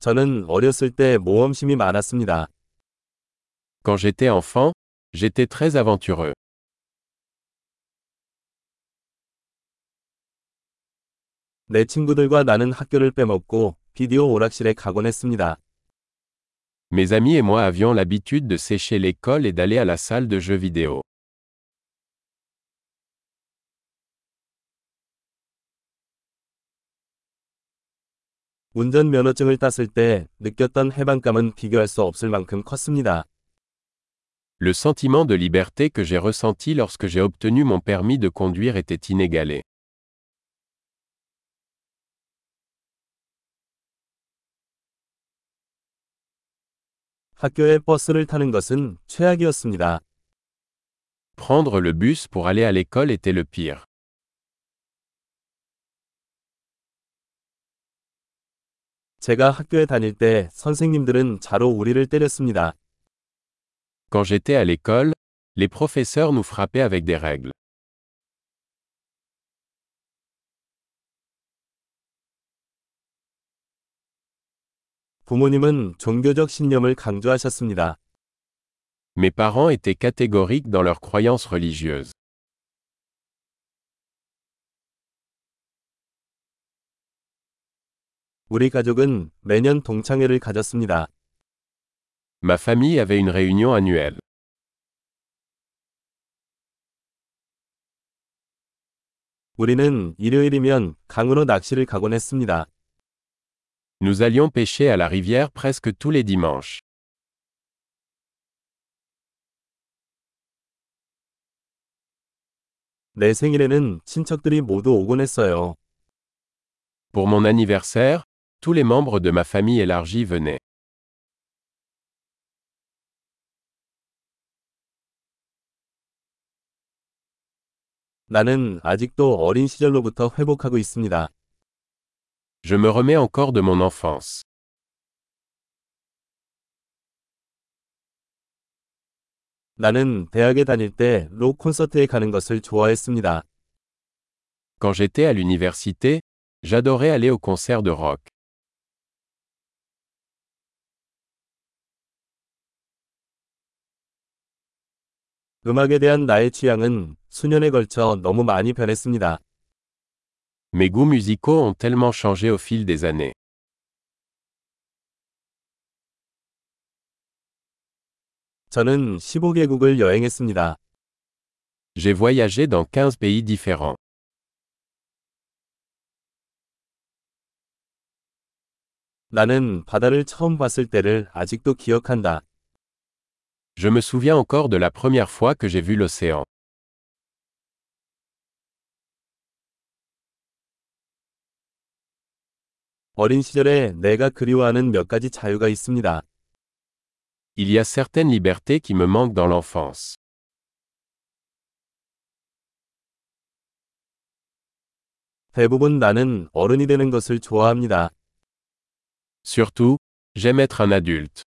저는 어렸을 때 모험심이 많았습니다. Quand j'étais enfant, j'étais très aventureux. 내 친구들과 나는 학교를 빼먹고 비디오 오락실에 가곤 했습니다. Mes amis et moi avions l'habitude de sécher l'école et d'aller à la salle de jeux vidéo. 운전면허증을 땄을 때 느꼈던 해방감은 비교할 수 없을 만큼 컸습니다. Le sentiment de liberté que j'ai ressenti lorsque j'ai obtenu mon permis de conduire était inégalé. 학교에 버스를 타는 것은 최악이었습니다. Prendre le bus pour aller à l'école était le pire. 제가 학교에 다닐 때 선생님들은 자로 우리를 때렸습니다. Quand j'étais à l'école, les professeurs nous frappaient avec des règles. 부모님은 종교적 신념을 강조하셨습니다. Mes parents étaient catégoriques dans leurs croyances religieuses. 우리 가족은 매년 동창회를 가졌습니다. Ma famille avait une réunion annuelle. 우리는 일요일이면 강으로 낚시를 가곤 했습니다. Nous allions pêcher à la rivière presque tous les dimanches. 내 생일에는 친척들이 모두 오곤 했어요. Pour mon anniversaire, tous les membres de ma famille élargie venaient. 나는 아직도 어린 시절로부터 회복하고 있습니다. Je me remets encore de mon enfance. 나는 대학에 다닐 때 록 콘서트에 가는 것을 좋아했습니다. Quand j'étais à l'université, j'adorais aller aux concerts de rock. 음악에 대한 나의 취향은 수년에 걸쳐 너무 많이 변했습니다. Mes goûts musicaux ont tellement changé au fil des années. 저는 15개국을 여행했습니다. J'ai voyagé dans 15 pays différents. 나는 바다를 처음 봤을 때를 아직도 기억한다. Je me souviens encore de la première fois que j'ai vu l'océan. 어린 시절에 내가 그리워하는 몇 가지 자유가 있습니다. Il y a certaines libertés qui me manquent dans l'enfance. 대부분 나는 어른이 되는 것을 좋아합니다. Surtout, j'aime être un adulte.